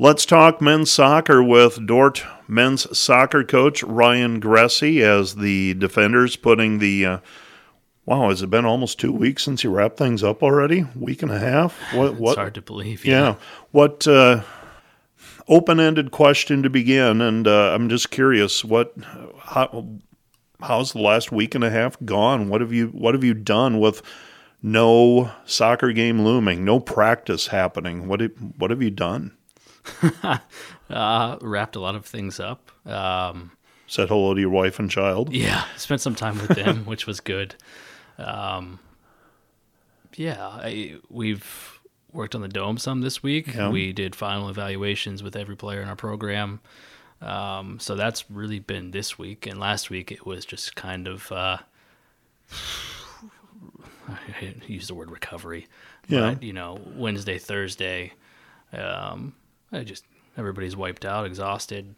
Let's talk men's soccer with Dordt men's soccer coach Ryan Gressy as the defenders putting the. Uh, wow, has it been almost two weeks since you wrapped things up already? Week and a half? What? what it's hard to believe. Yeah. yeah. What? Uh, open-ended question to begin, and uh, I'm just curious what how, how's the last week and a half gone? What have you What have you done with no soccer game looming, no practice happening? What What have you done? uh, wrapped a lot of things up. Um, Said hello to your wife and child. Yeah, spent some time with them, which was good. Um, yeah, I, we've worked on the dome some this week. Yeah. We did final evaluations with every player in our program. Um, so that's really been this week. And last week it was just kind of, uh, I use the word recovery. Yeah. But, you know, Wednesday, Thursday, um, just everybody's wiped out, exhausted.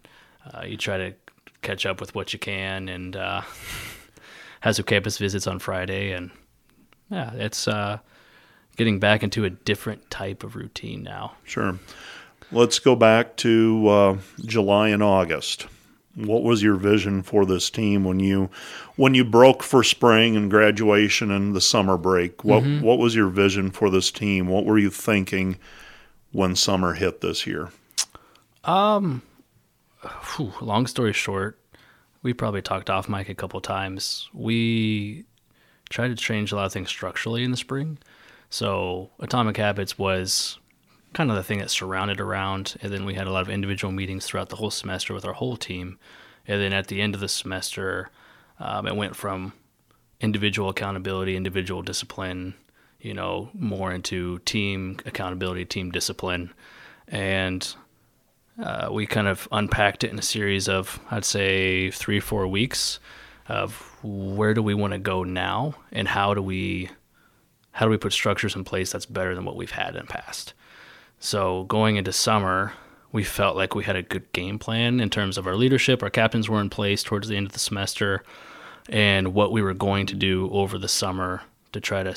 Uh, you try to catch up with what you can, and uh, has some campus visits on Friday, and yeah, it's uh, getting back into a different type of routine now. Sure. Let's go back to uh, July and August. What was your vision for this team when you when you broke for spring and graduation and the summer break? What mm-hmm. what was your vision for this team? What were you thinking? When summer hit this year? Um, whew, long story short, we probably talked off mic a couple times. We tried to change a lot of things structurally in the spring. So Atomic Habits was kind of the thing that surrounded around, and then we had a lot of individual meetings throughout the whole semester with our whole team. And then at the end of the semester, um, it went from individual accountability, individual discipline, you know, more into team accountability, team discipline. And uh, we kind of unpacked it in a series of, I'd say, three, four weeks of where do we want to go now and how do we how do we put structures in place that's better than what we've had in the past. So going into summer, we felt like we had a good game plan in terms of our leadership. Our captains were in place towards the end of the semester, and what we were going to do over the summer to try to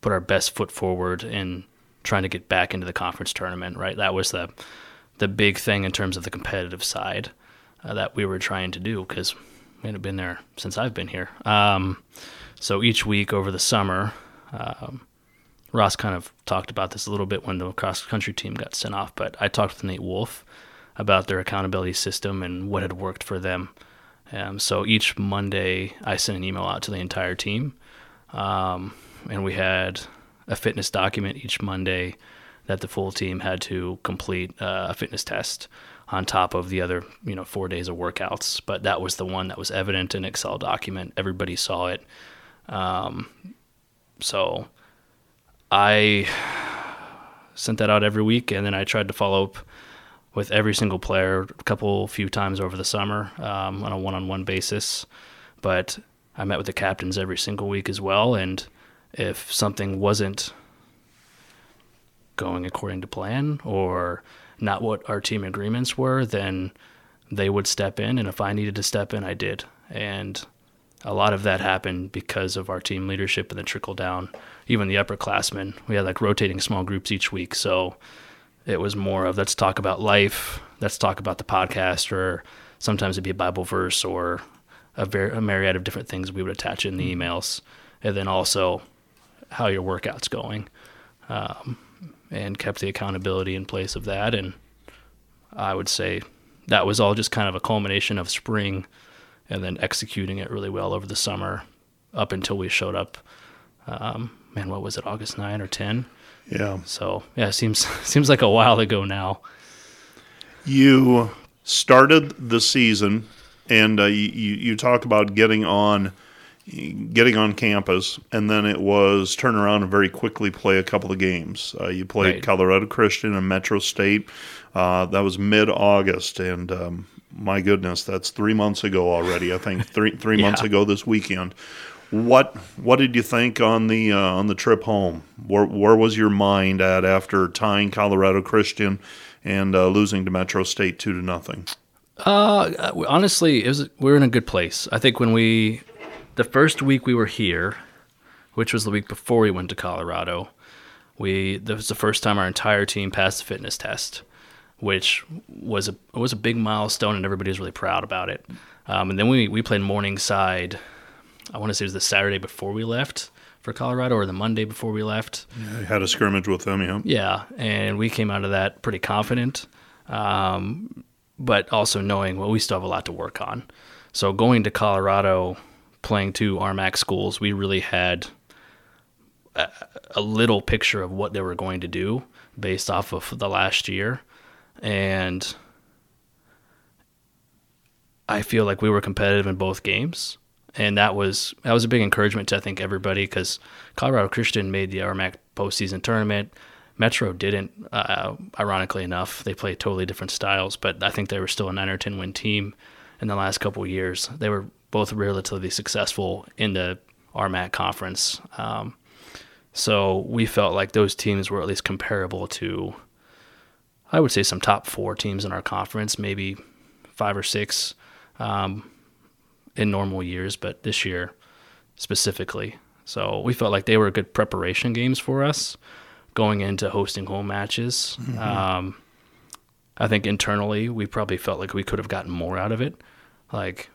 put our best foot forward in trying to get back into the conference tournament. Right, that was the the big thing in terms of the competitive side uh, that we were trying to do because we hadn't been there since I've been here. Um, so each week over the summer, um, Ross kind of talked about this a little bit when the cross country team got sent off, but I talked with Nate Wolf about their accountability system and what had worked for them. Um, so each Monday, I sent an email out to the entire team. Um, and we had a fitness document each Monday that the full team had to complete uh, a fitness test on top of the other, you know, four days of workouts. But that was the one that was evident in Excel document. Everybody saw it. Um, so I sent that out every week, and then I tried to follow up with every single player a couple few times over the summer um, on a one-on-one basis. But I met with the captains every single week as well, and if something wasn't going according to plan or not what our team agreements were, then they would step in. And if I needed to step in, I did. And a lot of that happened because of our team leadership and the trickle down. Even the upperclassmen, we had like rotating small groups each week. So it was more of let's talk about life, let's talk about the podcast, or sometimes it'd be a Bible verse or a, ver- a myriad of different things we would attach in the mm-hmm. emails. And then also how your workout's going, um, and kept the accountability in place of that. And I would say that was all just kind of a culmination of spring, and then executing it really well over the summer, up until we showed up. Um, man, what was it, August nine or ten? Yeah. So yeah, it seems seems like a while ago now. You started the season, and uh, you you talk about getting on getting on campus, and then it was turn around and very quickly play a couple of games. Uh, you played right. Colorado Christian and Metro State. Uh, that was mid August, and um, my goodness, that's three months ago already. I think three three yeah. months ago this weekend. What what did you think on the uh, on the trip home? Where where was your mind at after tying Colorado Christian and uh, losing to Metro State two to nothing? Uh, honestly, it was we are in a good place. I think when we the first week we were here, which was the week before we went to Colorado, we this was the first time our entire team passed the fitness test. which was a was a big milestone, and everybody was really proud about it. Um, and then we we played Morningside. I want to say it was the Saturday before we left for Colorado, or the Monday before we left. I had a scrimmage with them, yeah. Yeah, and we came out of that pretty confident, um, but also knowing well we still have a lot to work on. So going to Colorado, playing two RMAC schools, we really had a, a little picture of what they were going to do based off of the last year, and I feel like we were competitive in both games. And that was that was a big encouragement to I think everybody because Colorado Christian made the RMAC postseason tournament. Metro didn't, uh, ironically enough. They played totally different styles, but I think they were still a nine or ten win team in the last couple years. They were both relatively successful in the RMAC conference. Um, so we felt like those teams were at least comparable to, I would say, some top four teams in our conference, maybe five or six um, in normal years, but this year specifically. So we felt like they were good preparation games for us going into hosting home matches. Mm-hmm. Um, I think internally we probably felt like we could have gotten more out of it. Like,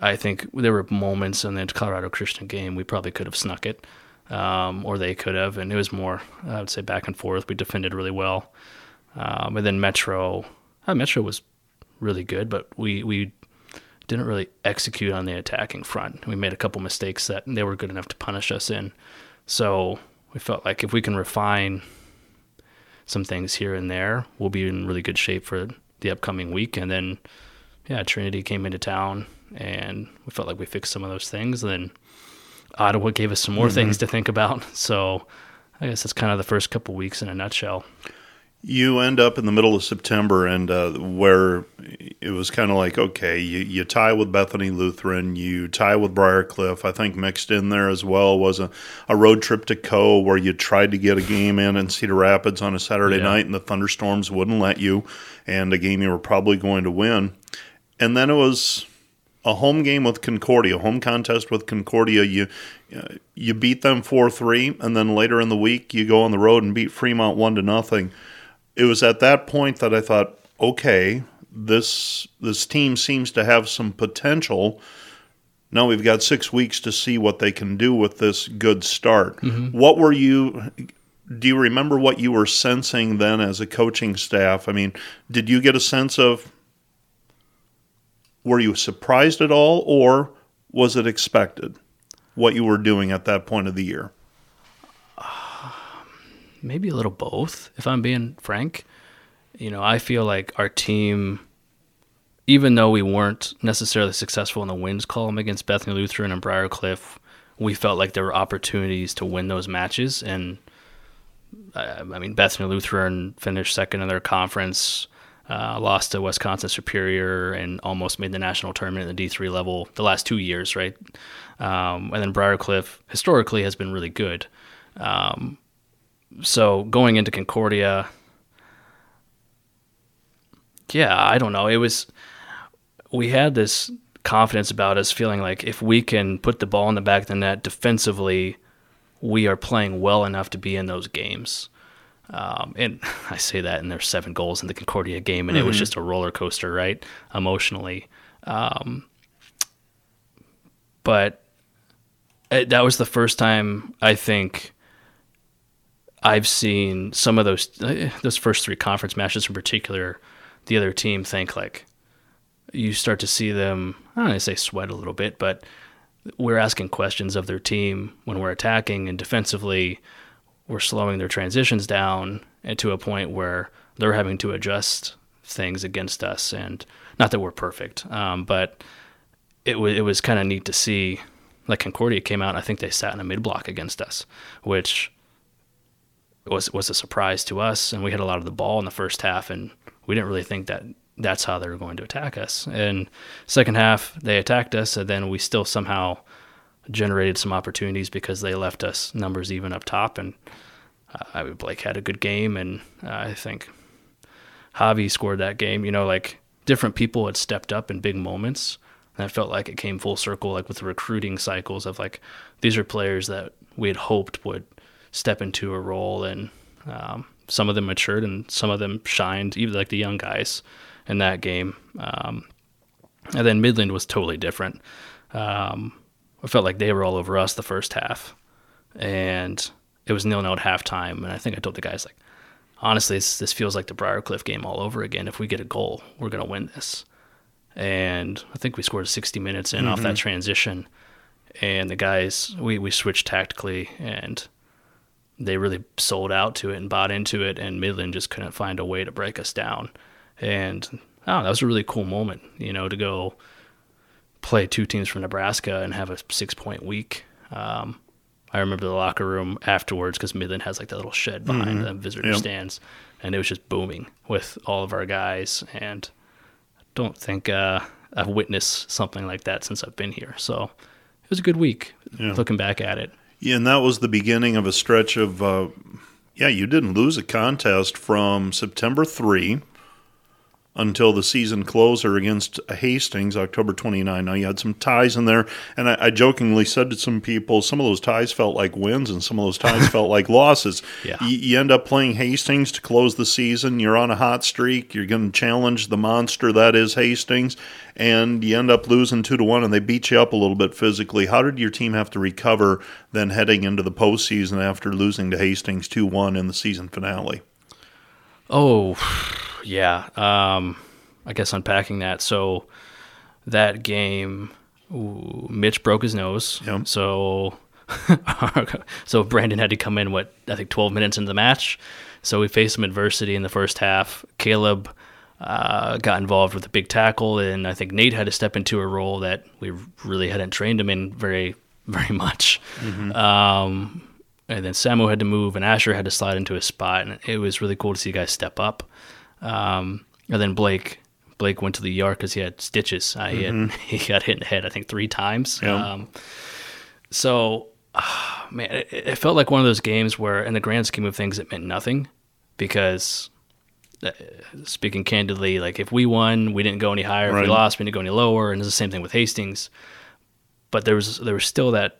I think there were moments in the Colorado Christian game we probably could have snuck it, um, or they could have, and it was more, I would say, back and forth. We defended really well, um, and then Metro, uh, Metro was really good, but we we didn't really execute on the attacking front. We made a couple mistakes that they were good enough to punish us in. So we felt like if we can refine some things here and there, we'll be in really good shape for the upcoming week. And then, yeah, Trinity came into town, and we felt like we fixed some of those things. Then Ottawa gave us some more mm-hmm. things to think about. So I guess that's kind of the first couple weeks in a nutshell. You end up in the middle of September, and uh, where it was kind of like, okay, you, you tie with Bethany Lutheran, you tie with Briar Cliff. I think mixed in there as well was a, a road trip to Coe, where you tried to get a game in in Cedar Rapids on a Saturday yeah. night, and the thunderstorms wouldn't let you, and a game you were probably going to win. And then it was a home game with Concordia, home contest with Concordia. You you beat them four three, and then later in the week you go on the road and beat Fremont one to nothing it was at that point that I thought, okay, this this team seems to have some potential. Now we've got six weeks to see what they can do with this good start. Mm-hmm. What were you? Do you remember what you were sensing then as a coaching staff? I mean, did you get a sense of? Were you surprised at all, or was it expected? What you were doing at that point of the year? maybe a little both, if I'm being frank. You know, I feel like our team, even though we weren't necessarily successful in the wins column against Bethany Lutheran and Briar Cliff, we felt like there were opportunities to win those matches. And I mean, Bethany Lutheran finished second in their conference, uh, lost to Wisconsin Superior, and almost made the national tournament at the D3 level the last two years, right? Um, and then Briar Cliff historically has been really good. Um, so going into Concordia, yeah, I don't know. It was we had this confidence about us feeling like if we can put the ball in the back of the net defensively, we are playing well enough to be in those games. Um, and I say that, and there's seven goals in the Concordia game, and mm-hmm. it was mm-hmm. just a roller coaster, right? Emotionally. Um, but it, that was the first time I think I've seen some of those uh, those first three conference matches in particular. The other team think like you start to see them. I don't want to say sweat a little bit, but we're asking questions of their team when we're attacking and defensively. We're slowing their transitions down and to a point where they're having to adjust things against us. And not that we're perfect, um, but it was it was kind of neat to see. Like Concordia came out, I think they sat in a mid block against us, which was was a surprise to us, and we had a lot of the ball in the first half, and we didn't really think that that's how they were going to attack us. And second half, they attacked us, and then we still somehow generated some opportunities because they left us numbers even up top. And I uh, Blake had a good game, and uh, I think Javi scored that game. You know, like different people had stepped up in big moments. And I felt like it came full circle, like with the recruiting cycles of like these are players that we had hoped would step into a role and um, some of them matured and some of them shined, even like the young guys in that game. Um, and then Midland was totally different. Um, I felt like they were all over us the first half, and it was nil nil at halftime. And I think I told the guys like, honestly, this, this feels like the Briar Cliff game all over again. If we get a goal, we're gonna win this. And I think we scored 60 minutes in off that mm-hmm. transition, and the guys we we switched tactically and they really sold out to it and bought into it, and Midland just couldn't find a way to break us down. And oh, that was a really cool moment, you know, to go play two teams from Nebraska and have a six point week. Um, I remember the locker room afterwards because Midland has like that little shed behind the visitor Yep. stands, and it was just booming with all of our guys. And I don't think uh, I've witnessed something like that since I've been here. So it was a good week Yeah. looking back at it. Yeah, and that was the beginning of a stretch of, uh, yeah, you didn't lose a contest from September 3 until the season closer against Hastings, October 29. Now, you had some ties in there, and I, I jokingly said to some people, some of those ties felt like wins and some of those ties felt like losses. Yeah. You, you end up playing Hastings to close the season. You're on a hot streak. You're going to challenge the monster that is Hastings, and you end up losing two to one, and they beat you up a little bit physically. How did your team have to recover then heading into the postseason after losing to Hastings two one in the season finale? Oh, yeah. Um, I guess unpacking that. So that game, ooh, Mitch broke his nose. Yep. So, so Brandon had to come in. What I think twelve minutes into the match. So we faced some adversity in the first half. Caleb uh, got involved with a big tackle, and I think Nate had to step into a role that we really hadn't trained him in very, very much. Um, and then Samu had to move, and Asher had to slide into his spot, and it was really cool to see guys step up. Um, and then Blake, Blake went to the yard because he had stitches. Uh, he had he got hit in the head, I think, three times. Yeah. Um, so, man, it, it felt like one of those games where, in the grand scheme of things, it meant nothing because. uh, Speaking candidly, like if we won, we didn't go any higher. If Right. we lost, we didn't go any lower, and it's the same thing with Hastings. But there was there was still that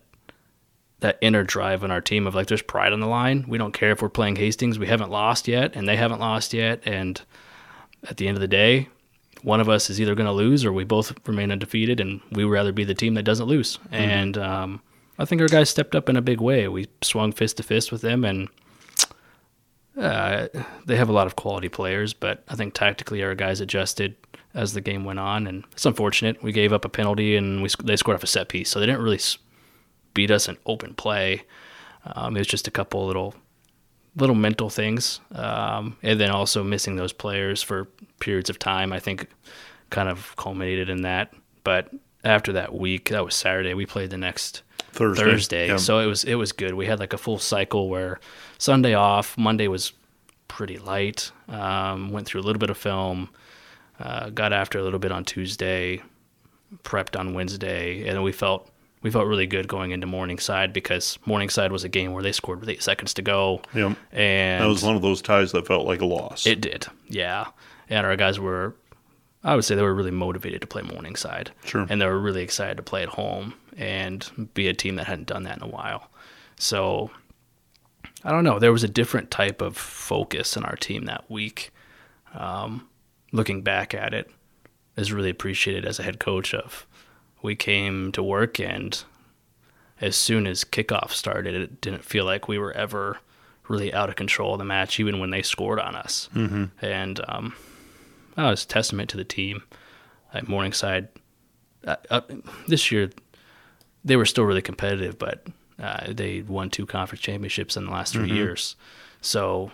that inner drive in our team of like there's pride on the line. We don't care if we're playing Hastings. We haven't lost yet, and they haven't lost yet. And at the end of the day, one of us is either going to lose or we both remain undefeated, and we would rather be the team that doesn't lose. And um, I think our guys stepped up in a big way. We swung fist to fist with them, and uh, they have a lot of quality players. But I think tactically our guys adjusted as the game went on, and it's unfortunate we gave up a penalty and we they scored off a set piece, so they didn't really beat us in open play. Um, it was just a couple little little mental things, um, and then also missing those players for periods of time. I think kind of culminated in that. But after that week, that was Saturday. We played the next Thursday. Thursday, Yeah. so it was it was good. We had like a full cycle where Sunday off, Monday was pretty light. Um, went through a little bit of film, uh, got after a little bit on Tuesday, prepped on Wednesday, and then we felt we felt really good going into Morningside because Morningside was a game where they scored with eight seconds to go, Yep. and That was one of those ties that felt like a loss. it did, yeah. And our guys were, I would say, they were really motivated to play Morningside. Sure. And they were really excited to play at home and be a team that hadn't done that in a while. So, I don't know. There was a different type of focus in our team that week. Um, looking back at it, is really appreciated as a head coach. Of we came to work and as soon as kickoff started, it didn't feel like we were ever really out of control of the match, even when they scored on us. Mm-hmm. And um, that was a testament to the team at Morningside. Uh, uh, this year, they were still really competitive, but uh, they won two conference championships in the last 3 years. So,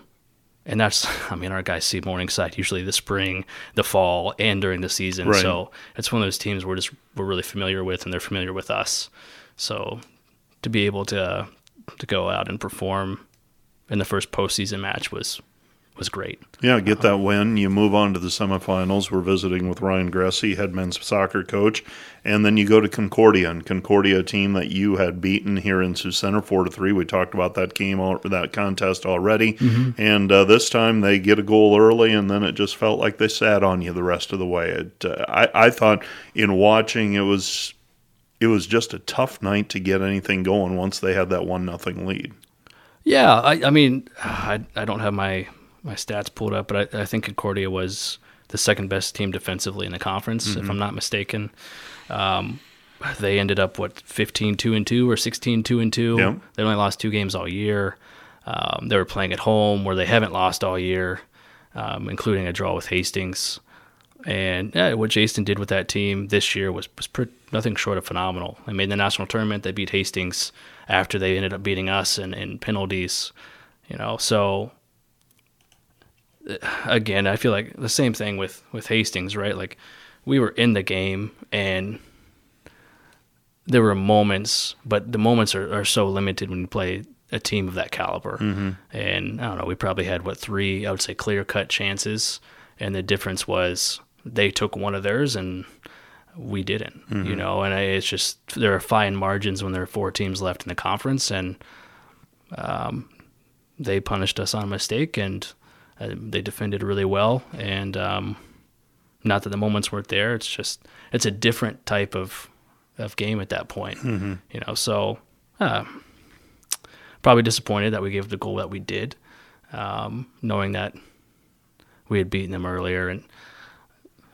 and that's, I mean, our guys see Morningside usually the spring, the fall, and during the season. Right. So it's one of those teams we're just we're really familiar with, and they're familiar with us. So to be able to to go out and perform in the first postseason match was was great. Yeah, get that win. You move on to the semifinals. We're visiting with Ryan Gressy, head men's soccer coach, and then you go to Concordia, and Concordia, a team that you had beaten here in Sioux Center four to three. We talked about that game, that contest already, and uh, this time they get a goal early, and then it just felt like they sat on you the rest of the way. It, uh, I, I thought in watching it was. It was just a tough night to get anything going once they had that one nothing lead. Yeah, I, I mean, I, I don't have my my stats pulled up, but I, I think Concordia was the second best team defensively in the conference, Mm-hmm. if I'm not mistaken. Um, they ended up what 15 2 and 2 or 16 2 and 2. Yep. They only lost two games all year. Um, they were playing at home where they haven't lost all year, um, including a draw with Hastings. And yeah, what Jason did with that team this year was, was pretty, nothing short of phenomenal. They made the national tournament. They beat Hastings after they ended up beating us in, in penalties. You know, so again, I feel like the same thing with with Hastings, right? Like we were in the game and there were moments, but the moments are, are so limited when you play a team of that caliber. And I don't know, we probably had what three, I would say, clear cut chances, and the difference was they took one of theirs and we didn't. You know, and I, it's just there are fine margins when there are four teams left in the conference, and um, they punished us on a mistake, and uh, they defended really well. And um, not that the moments weren't there; it's just it's a different type of of game at that point. You know, so uh, probably disappointed that we gave the goal that we did, um, knowing that we had beaten them earlier, and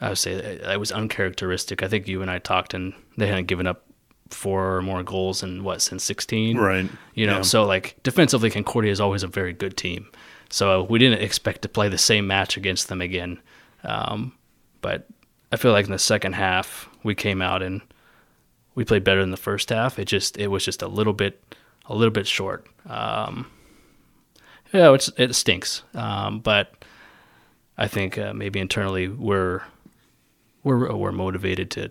I would say that that was uncharacteristic. I think you and I talked, and they hadn't given up four or more goals in what since sixteen, Right. You know, Yeah. so like defensively, Concordia is always a very good team. So we didn't expect to play the same match against them again. Um, but I feel like in the second half we came out and we played better than the first half. It just it was just a little bit a little bit short. Um, yeah, it's, it stinks. Um, but I think uh, maybe internally we're we're we're motivated to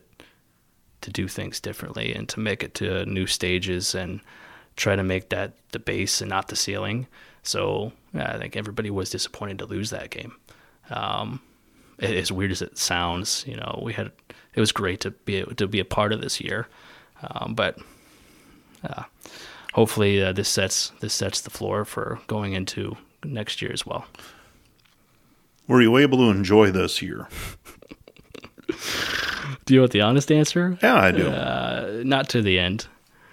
to do things differently and to make it to new stages and try to make that the base and not the ceiling. So yeah, I think everybody was disappointed to lose that game. Um, as weird as it sounds, you know, we had it was great to be to be a part of this year, um, but uh, hopefully uh, this sets this sets the floor for going into next year as well. Were you able to enjoy this year? Do you want the honest answer? Yeah, I do. Uh, not to the end.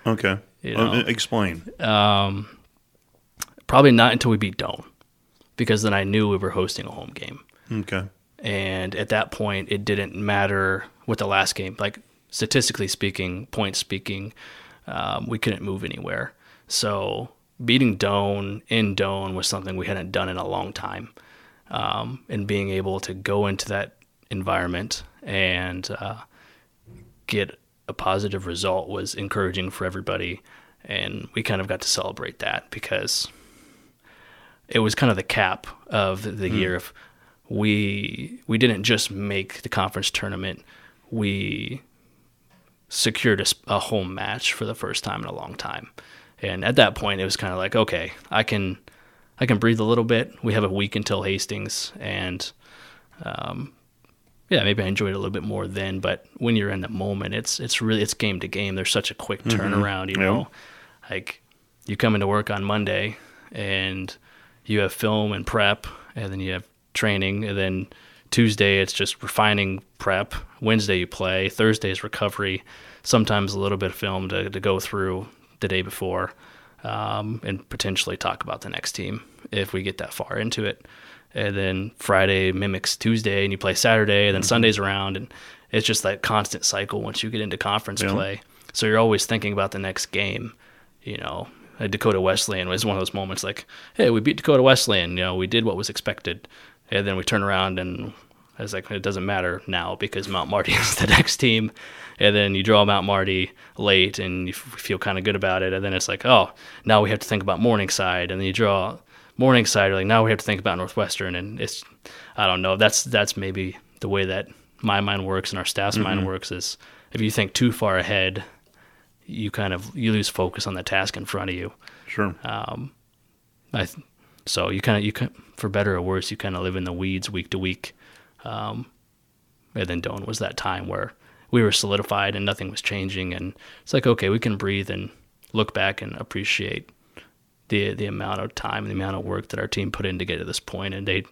okay. You Uh, explain. Um, probably not until we beat Doane, because then I knew we were hosting a home game. Okay. And at that point, it didn't matter what the last game, like statistically speaking, points speaking, um, we couldn't move anywhere. So beating Doane in Doane was something we hadn't done in a long time. Um, and being able to go into that environment and uh, get a positive result was encouraging for everybody. And we kind of got to celebrate that because it was kind of the cap of the, the year. If we we didn't just make the conference tournament, we secured a home match for the first time in a long time. And at that point, it was kind of like, okay, I can I can breathe a little bit. We have a week until Hastings, and um, yeah, maybe I enjoyed it a little bit more then. But when you're in the moment, it's it's really it's game to game. There's such a quick turnaround, you Yeah. know. Like you come into work on Monday, and you have film and prep, and then you have training, and then Tuesday it's just refining prep. Wednesday you play. Thursday is recovery. Sometimes a little bit of film to, to go through the day before, um, and potentially talk about the next team if we get that far into it. And then Friday mimics Tuesday, and you play Saturday, and then Sunday's around, and it's just that constant cycle once you get into conference Yeah. play. So you're always thinking about the next game. You know, uh, Dakota Wesleyan was one of those moments like, hey, we beat Dakota Wesleyan. You know, we did what was expected, and then we turn around and I was like, it doesn't matter now because Mount Marty is the next team. And then you draw Mount Marty late and you f- feel kind of good about it. And then it's like, oh, now we have to think about Morningside. And then you draw Morningside. Like now we have to think about Northwestern. And it's, I don't know. That's that's maybe the way that my mind works and our staff's mind works. Is if you think too far ahead, you kind of you lose focus on the task in front of you. Sure. Um, I so you kind of you can, for better or worse, you kind of live in the weeds week to week. Um, and then Doane was that time where we were solidified and nothing was changing, and it's like okay, we can breathe and look back and appreciate the the amount of time and the amount of work that our team put in to get to this point, and they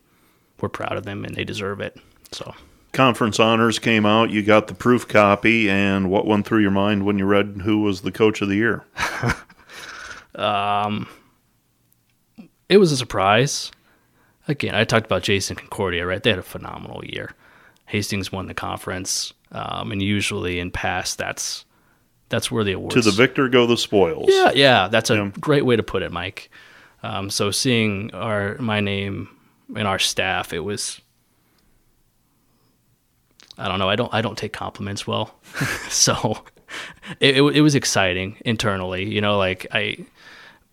we're proud of them and they deserve it. So Conference honors came out. You got the proof copy, and what went through your mind when you read who was the coach of the year? um, it was a surprise. again, I talked about Jason Concordia, right? They had a phenomenal year. Hastings won the conference, um, and usually in past, that's that's where the awards To the victor go the spoils. Yeah, yeah, that's a Yeah. great way to put it, Mike. Um, so seeing our my name and our staff, it was. I don't know. I don't. I don't take compliments well, so it, it it was exciting internally. You know, like I.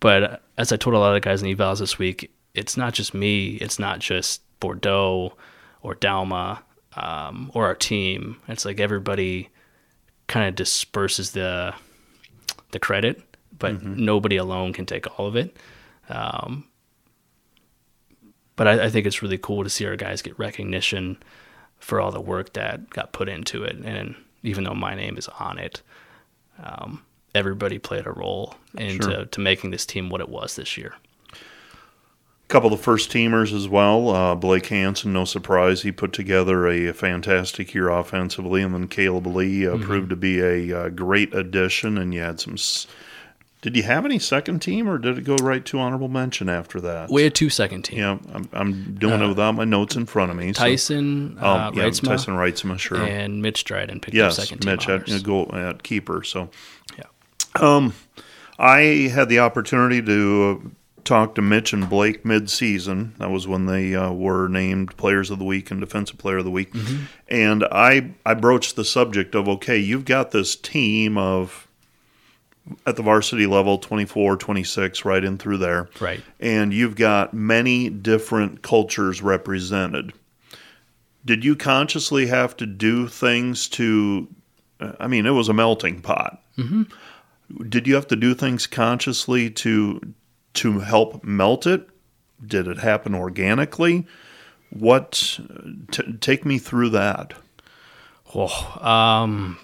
But as I told a lot of guys in evals this week, it's not just me. It's not just Bordeaux or Dalma um, or our team. It's like everybody kind of disperses the the credit, but nobody alone can take all of it. Um, but I, I think it's really cool to see our guys get recognition for all the work that got put into it. And even though my name is on it, um, everybody played a role into Sure. to making this team what it was this year. Couple of first teamers as well. Uh, Blake Hansen, no surprise, he put together a fantastic year offensively, and then Caleb Lee uh, proved to be a uh, great addition. And you had some. S- did you have any second team, or did it go right to honorable mention after that? We had two second team. yeah, I'm, I'm doing it without my notes in front of me. so- Tyson, Oh, uh, yeah, Reitsma, Tyson Reitsma, sure. and Mitch Dryden picked yes, up second team Mitch at, goal at keeper. So Yeah. I had the opportunity to uh, talk to Mitch and Blake mid-season. That was when they uh, were named Players of the Week and Defensive Player of the Week. And I I broached the subject of okay, you've got this team of at the varsity level 24, 26 right in through there. Right. And you've got many different cultures represented. Did you consciously have to do things to I mean, it was a melting pot did you have to do things consciously to to help melt it? Did it happen organically? What? T- take me through that. Oh, um,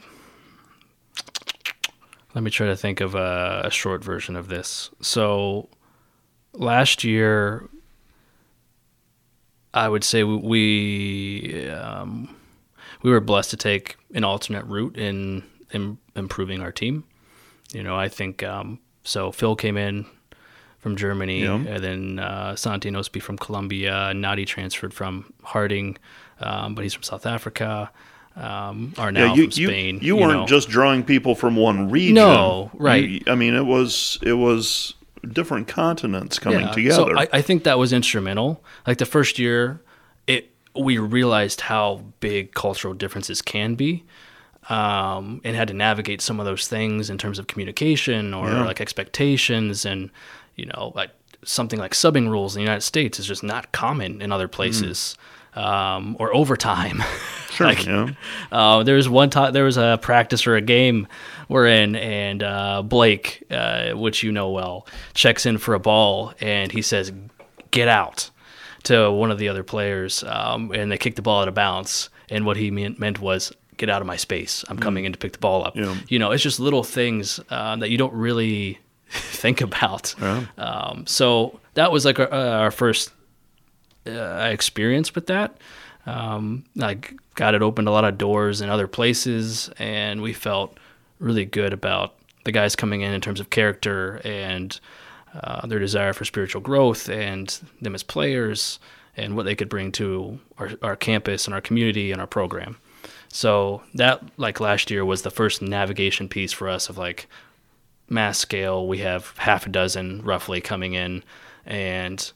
let me try to think of a, a short version of this. So, last year, I would say we um, we were blessed to take an alternate route in, in improving our team. You know, I think um, so. Phil came in from Germany, Yeah. and then uh, Santi Nospi from Colombia. Nadi transferred from Harding, um, but he's from South Africa. Um, Arnell you from you, Spain. you weren't know. just drawing people from one region. No, right. You- I mean, it was it was different continents coming together. So I, I think that was instrumental. Like the first year, it we realized how big cultural differences can be, um, and had to navigate some of those things in terms of communication or Yeah. like expectations, and you know, like something like subbing rules in the United States is just not common in other places, um, or overtime. sure. like, yeah. uh, there was one time there was a practice or a game we're in, and uh, Blake, uh, which you know well, checks in for a ball, and he says, "Get out." To one of the other players, um, and they kick the ball out of bounds. And what he meant, meant was, "Get out of my space! I'm coming in to pick the ball up." Yeah. You know, it's just little things uh, that you don't really think about. Yeah. Um, so that was like our, uh, our first uh, experience with that. Um, like got it opened a lot of doors in other places, and we felt really good about the guys coming in in terms of character and uh, their desire for spiritual growth, and them as players, and what they could bring to our, our campus and our community and our program. So that like last year was the first navigation piece for us of like mass scale. We have half a dozen roughly coming in, and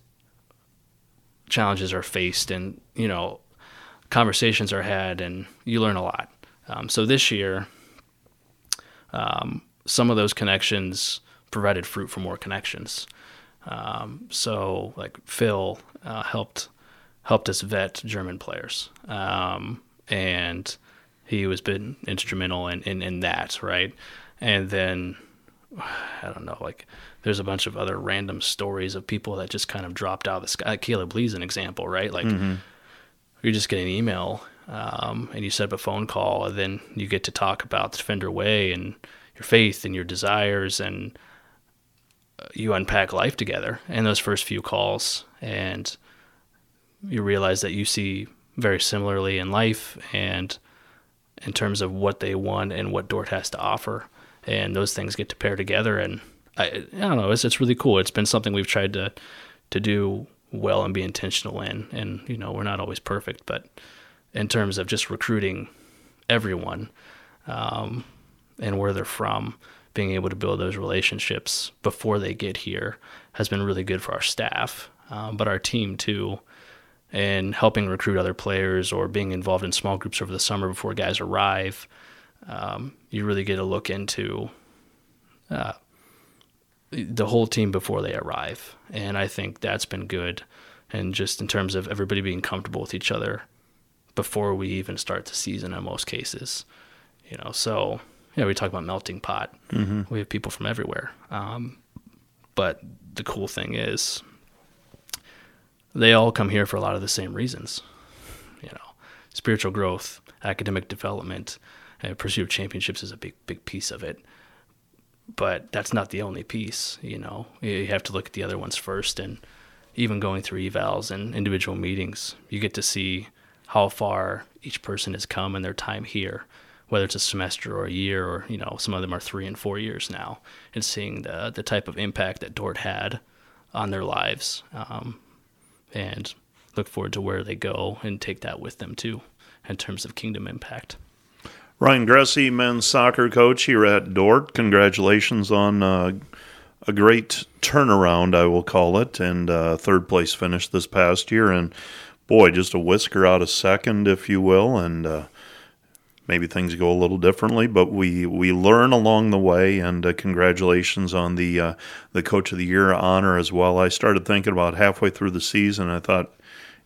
challenges are faced, and you know conversations are had, and you learn a lot. Um, so this year, um, some of those connections provided fruit for more connections. Um, so like Phil uh, helped helped us vet German players, um, and he was been instrumental in, in, in that, right? And then I don't know, like there's a bunch of other random stories of people that just kind of dropped out of the sky. Caleb Lee's an example, right? Like you just get an email um, and you set up a phone call, and then you get to talk about the Defender Way and your faith and your desires, and uh, you unpack life together in those first few calls, and you realize that you see very similarly in life and in terms of what they want and what Dordt has to offer, and those things get to pair together, and I, I don't know, it's it's really cool. It's been something we've tried to to do well and be intentional in. And you know, we're not always perfect, but in terms of just recruiting everyone um, and where they're from, being able to build those relationships before they get here has been really good for our staff, um, but our team too. And helping recruit other players or being involved in small groups over the summer before guys arrive, um, you really get a look into uh, the whole team before they arrive. And I think that's been good. And just in terms of everybody being comfortable with each other before we even start the season in most cases. You know, so yeah, we talk about melting pot. Mm-hmm. We have people from everywhere. Um, but the cool thing is, they all come here for a lot of the same reasons. You know, spiritual growth, academic development, and pursuit of championships is a big, big piece of it. But that's not the only piece. You know, you have to look at the other ones first. And even going through evals and individual meetings, you get to see how far each person has come in their time here whether it's a semester or a year or you know some of them are three and four years now and seeing the the type of impact that Dordt had on their lives um, and look forward to where they go and take that with them too in terms of kingdom impact. Ryan Gressy, men's soccer coach here at Dordt. Congratulations on uh, a great turnaround, I will call it, and uh, third place finish this past year. And boy, just a whisker out of second, if you will, and uh, maybe things go a little differently, but we, we learn along the way. And uh, congratulations on the uh, the Coach of the Year honor as well. I started thinking about halfway through the season. I thought,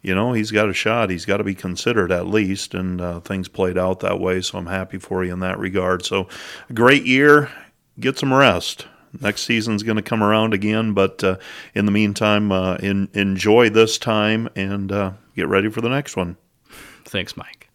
you know, he's got a shot. He's got to be considered at least, and uh, things played out that way. So I'm happy for you in that regard. So, great year. Get some rest. Next season's going to come around again, but uh, in the meantime, uh, in, enjoy this time and uh, get ready for the next one. Thanks, Mike.